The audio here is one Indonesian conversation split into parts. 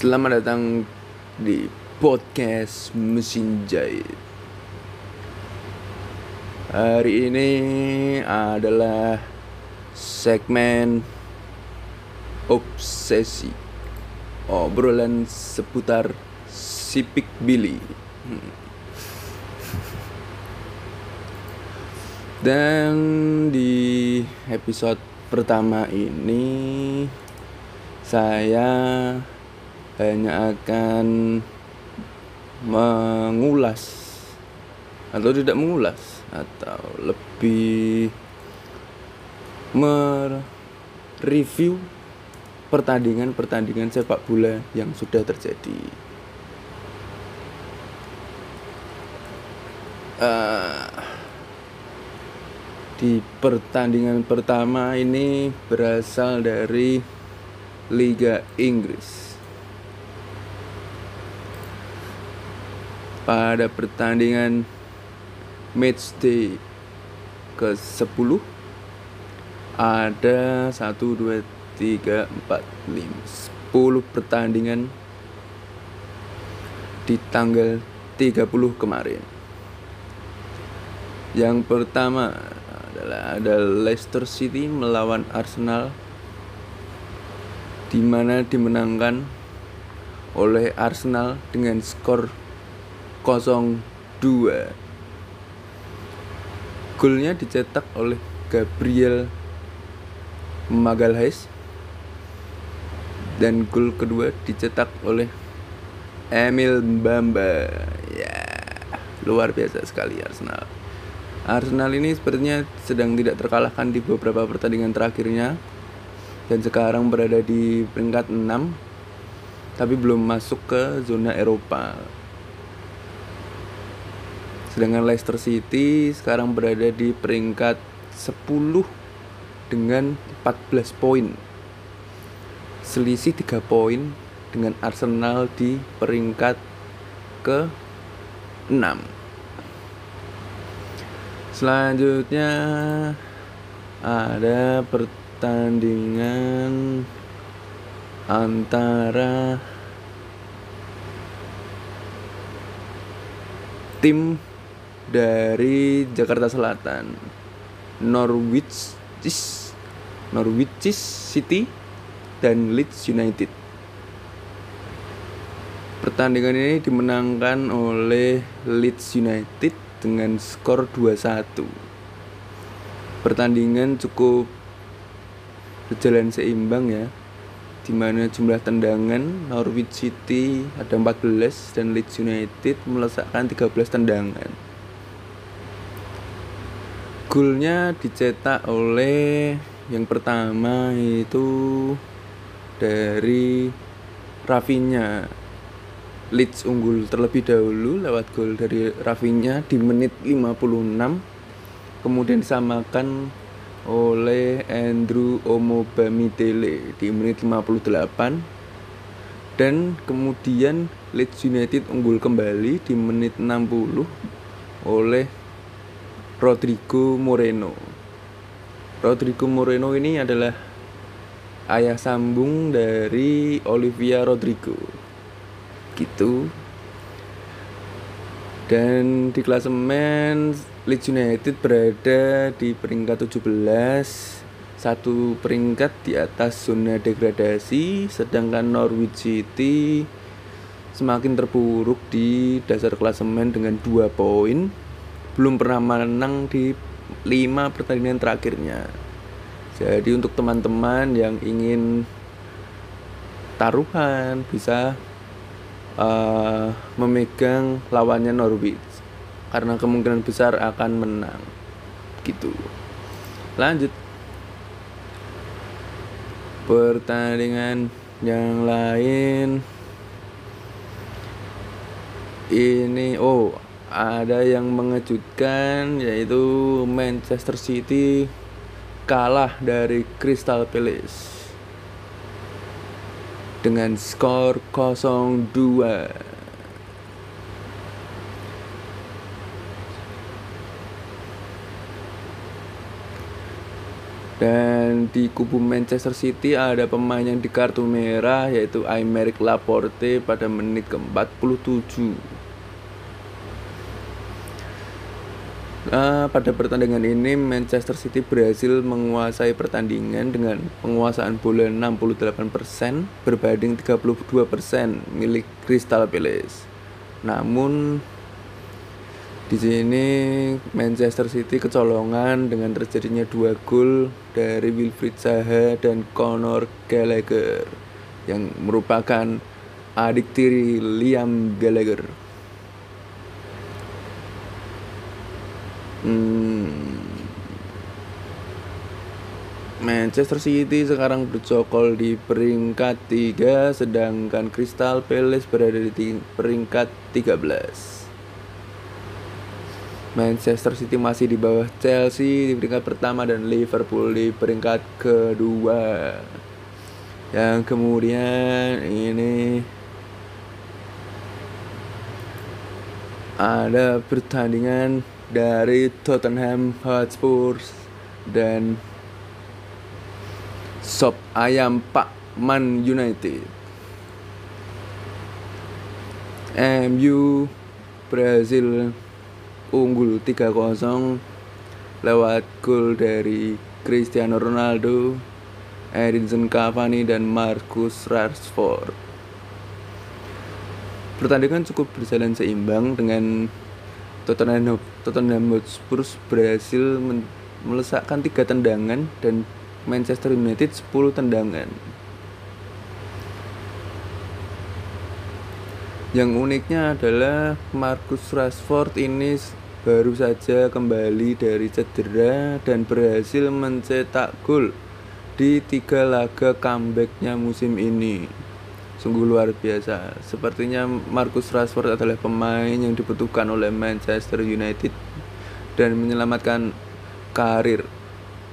Selamat datang di podcast Mesin Jahit. Hari ini adalah segmen obsesi obrolan seputar sipik Billy. Dan di episode pertama ini saya hanya akan mengulas atau tidak mengulas atau lebih mereview pertandingan-pertandingan sepak bola yang sudah terjadi. Uh, di pertandingan pertama ini berasal dari Liga Inggris. Pada pertandingan matchday ke-10 ada 1 2 3 4 5 10 pertandingan di tanggal 30 kemarin. Yang pertama adalah ada Leicester City melawan Arsenal di mana dimenangkan oleh Arsenal dengan skor 0-2. Golnya dicetak oleh Gabriel Magalhaes dan gol kedua dicetak oleh Emil Bamba. Ya, luar biasa sekali Arsenal. Arsenal ini sepertinya sedang tidak terkalahkan di beberapa pertandingan terakhirnya dan sekarang berada di peringkat 6 tapi belum masuk ke zona Eropa. Sedangkan Leicester City sekarang berada di peringkat 10 dengan 14 poin. Selisih 3 poin dengan Arsenal di peringkat ke 6. Selanjutnya ada pertandingan antara tim dari Jakarta Selatan Norwich Norwich City dan Leeds United Pertandingan ini dimenangkan oleh Leeds United dengan skor 2-1. Pertandingan cukup berjalan seimbang ya. Di mana jumlah tendangan Norwich City ada 14 dan Leeds United melesakkan 13 tendangan. Golnya dicetak oleh yang pertama itu dari Rafinha. Leeds unggul terlebih dahulu lewat gol dari Rafinha di menit 56 kemudian disamakan oleh Andrew Omobamidele di menit 58 dan kemudian Leeds United unggul kembali di menit 60 oleh Rodrigo Moreno. Rodrigo Moreno ini adalah ayah sambung dari Olivia Rodrigo. Gitu. Dan di klasemen Leeds United berada di peringkat 17 satu peringkat di atas zona degradasi sedangkan Norwich City semakin terpuruk di dasar klasemen dengan dua poin belum pernah menang di lima pertandingan terakhirnya. Jadi untuk teman-teman yang ingin taruhan bisa uh, memegang lawannya Norwich karena kemungkinan besar akan menang. Gitu. Lanjut. Pertandingan yang lain. Ini oh ada yang mengejutkan yaitu Manchester City kalah dari Crystal Palace dengan skor 0-2. Dan di kubu Manchester City ada pemain yang di kartu merah yaitu Aymeric Laporte pada menit ke-47. Nah, pada pertandingan ini Manchester City berhasil menguasai pertandingan dengan penguasaan bola 68% berbanding 32% milik Crystal Palace. Namun di sini Manchester City kecolongan dengan terjadinya dua gol dari Wilfried Zaha dan Conor Gallagher yang merupakan adik tiri Liam Gallagher. Hmm. Manchester City sekarang bercokol di peringkat 3 sedangkan Crystal Palace berada di peringkat 13. Manchester City masih di bawah Chelsea di peringkat pertama dan Liverpool di peringkat kedua. Yang kemudian ini ada pertandingan dari Tottenham Hotspur dan Sop Ayam Pak Man United. MU Brazil unggul 3-0 lewat gol dari Cristiano Ronaldo, Edinson Cavani dan Marcus Rashford. Pertandingan cukup berjalan seimbang dengan Tottenham Tottenham Hotspur berhasil melesakkan tiga tendangan dan Manchester United 10 tendangan. Yang uniknya adalah Marcus Rashford ini baru saja kembali dari cedera dan berhasil mencetak gol di tiga laga comebacknya musim ini. Sungguh luar biasa. Sepertinya Marcus Rashford adalah pemain yang dibutuhkan oleh Manchester United dan menyelamatkan karir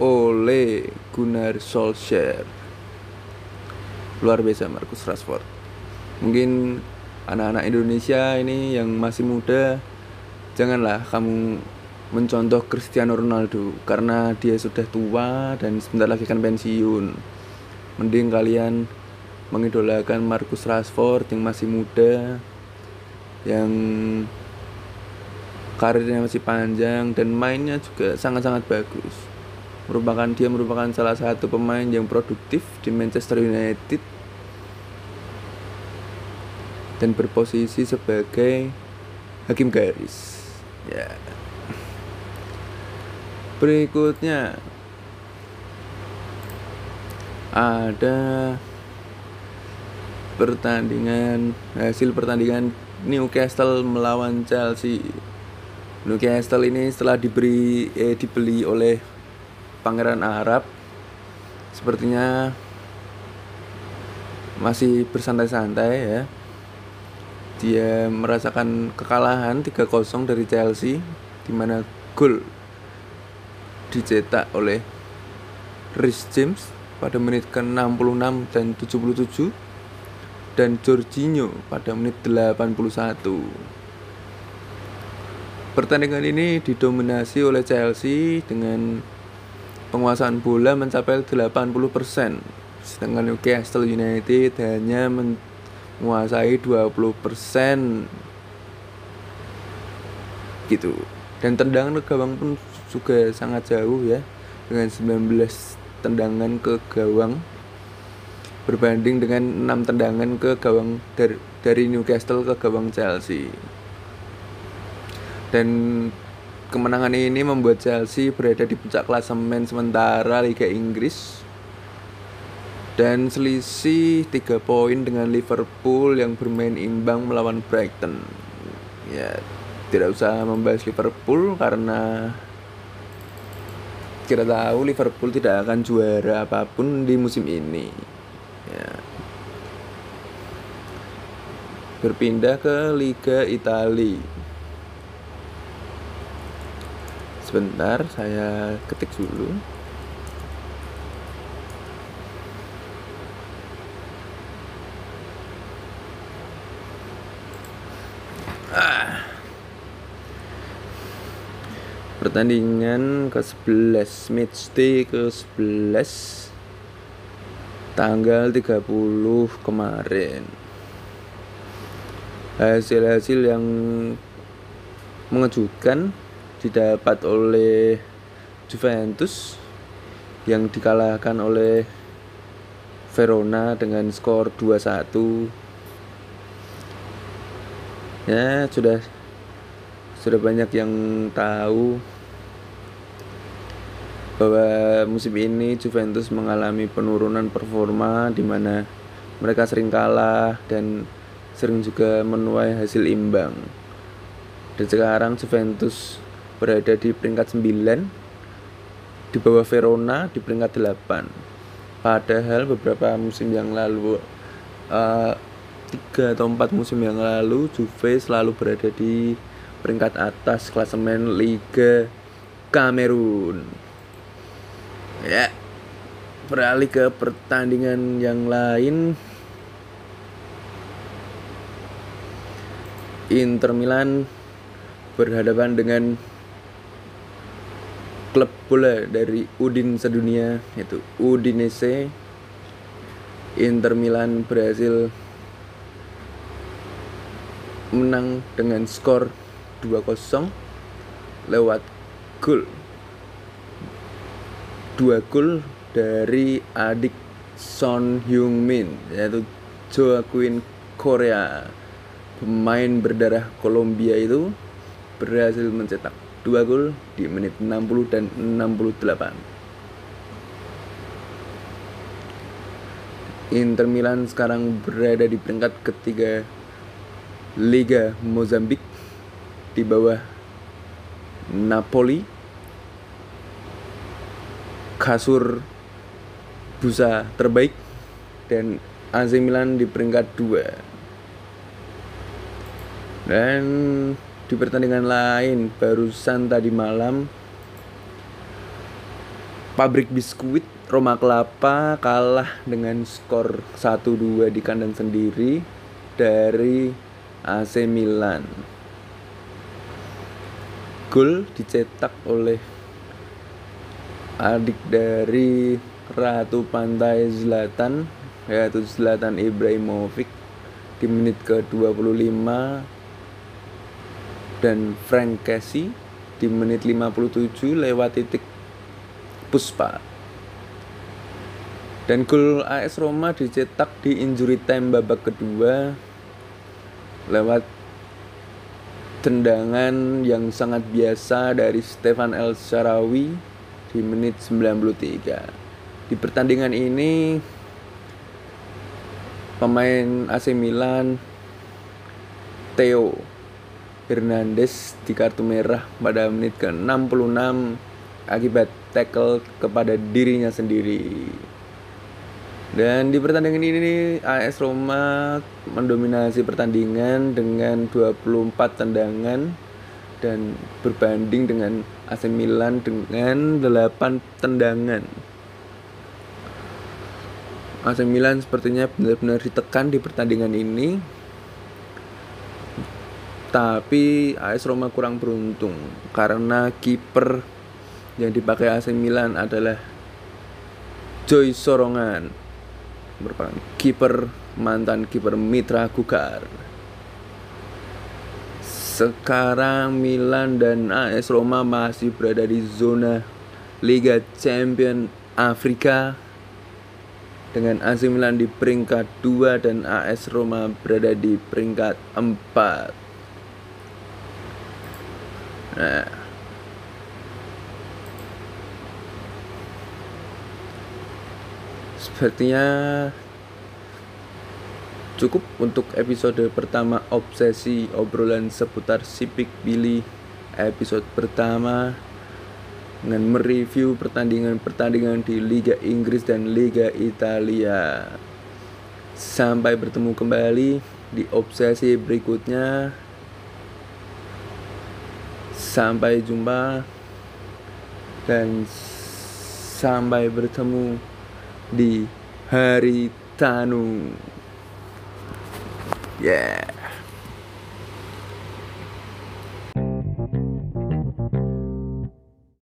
oleh Gunnar Solskjaer. Luar biasa Marcus Rashford. Mungkin anak-anak Indonesia ini yang masih muda janganlah kamu mencontoh Cristiano Ronaldo karena dia sudah tua dan sebentar lagi akan pensiun. Mending kalian mengidolakan Marcus Rashford yang masih muda yang karirnya masih panjang dan mainnya juga sangat-sangat bagus. Merupakan dia merupakan salah satu pemain yang produktif di Manchester United dan berposisi sebagai hakim garis ya berikutnya ada pertandingan hasil pertandingan Newcastle melawan Chelsea. Newcastle ini setelah diberi eh, dibeli oleh Pangeran Arab sepertinya masih bersantai-santai ya. Dia merasakan kekalahan 3-0 dari Chelsea di mana gol dicetak oleh Rhys James pada menit ke-66 dan 77 dan Jorginho pada menit 81. Pertandingan ini didominasi oleh Chelsea dengan penguasaan bola mencapai 80%, sedangkan Newcastle United hanya men menguasai 20% gitu. Dan tendangan ke gawang pun juga sangat jauh ya dengan 19 tendangan ke gawang berbanding dengan 6 tendangan ke gawang dari, dari Newcastle ke gawang Chelsea dan kemenangan ini membuat Chelsea berada di puncak klasemen sementara Liga Inggris dan selisih 3 poin dengan Liverpool yang bermain imbang melawan Brighton. Ya, tidak usah membahas Liverpool karena kita tahu Liverpool tidak akan juara apa pun di musim ini. Ya. Berpindah ke Liga Italia. Sebentar, saya ketik dulu. pertandingan ke-11 matchday ke-11 tanggal 30 kemarin. Hasil-hasil yang mengejutkan didapat oleh Juventus yang dikalahkan oleh Verona dengan skor 2-1 ya sudah sudah banyak yang tahu bahwa musim ini Juventus mengalami penurunan performa di mana mereka sering kalah dan sering juga menuai hasil imbang. Dan sekarang Juventus berada di peringkat 9 di bawah Verona di peringkat 8. Padahal beberapa musim yang lalu uh, tiga atau empat musim yang lalu Juve selalu berada di peringkat atas klasemen Liga Kamerun. Ya, beralih ke pertandingan yang lain. Inter Milan berhadapan dengan klub bola dari Udin sedunia yaitu Udinese. Inter Milan berhasil menang dengan skor 2-0 lewat gol. Dua gol dari adik Son Hyung Min yaitu Joaquin Korea. Pemain berdarah Kolombia itu berhasil mencetak dua gol di menit 60 dan 68. Inter Milan sekarang berada di peringkat ketiga Liga Mozambik di bawah Napoli kasur busa terbaik dan AC Milan di peringkat 2 dan di pertandingan lain barusan tadi malam pabrik biskuit Roma Kelapa kalah dengan skor 1-2 di kandang sendiri dari AC Milan. Gol dicetak oleh adik dari Ratu Pantai Zlatan yaitu Zlatan Ibrahimovic di menit ke-25 dan Frank Casey di menit 57 lewat titik Puspa. Dan gol AS Roma dicetak di injury time babak kedua lewat tendangan yang sangat biasa dari Stefan El Sharawi di menit 93. Di pertandingan ini pemain AC Milan Theo Hernandez di kartu merah pada menit ke-66 akibat tackle kepada dirinya sendiri. Dan di pertandingan ini AS Roma mendominasi pertandingan dengan 24 tendangan dan berbanding dengan AC Milan dengan 8 tendangan. AC Milan sepertinya benar-benar ditekan di pertandingan ini. Tapi AS Roma kurang beruntung karena kiper yang dipakai AC Milan adalah Joy Sorongan merupakan kiper mantan kiper Mitra Kukar. Sekarang Milan dan AS Roma masih berada di zona Liga Champion Afrika dengan AC Milan di peringkat 2 dan AS Roma berada di peringkat 4. Nah, sepertinya cukup untuk episode pertama obsesi obrolan seputar Sipik Billy episode pertama dengan mereview pertandingan-pertandingan di Liga Inggris dan Liga Italia. Sampai bertemu kembali di obsesi berikutnya. Sampai jumpa dan sampai bertemu di hari Tanu. Yeah.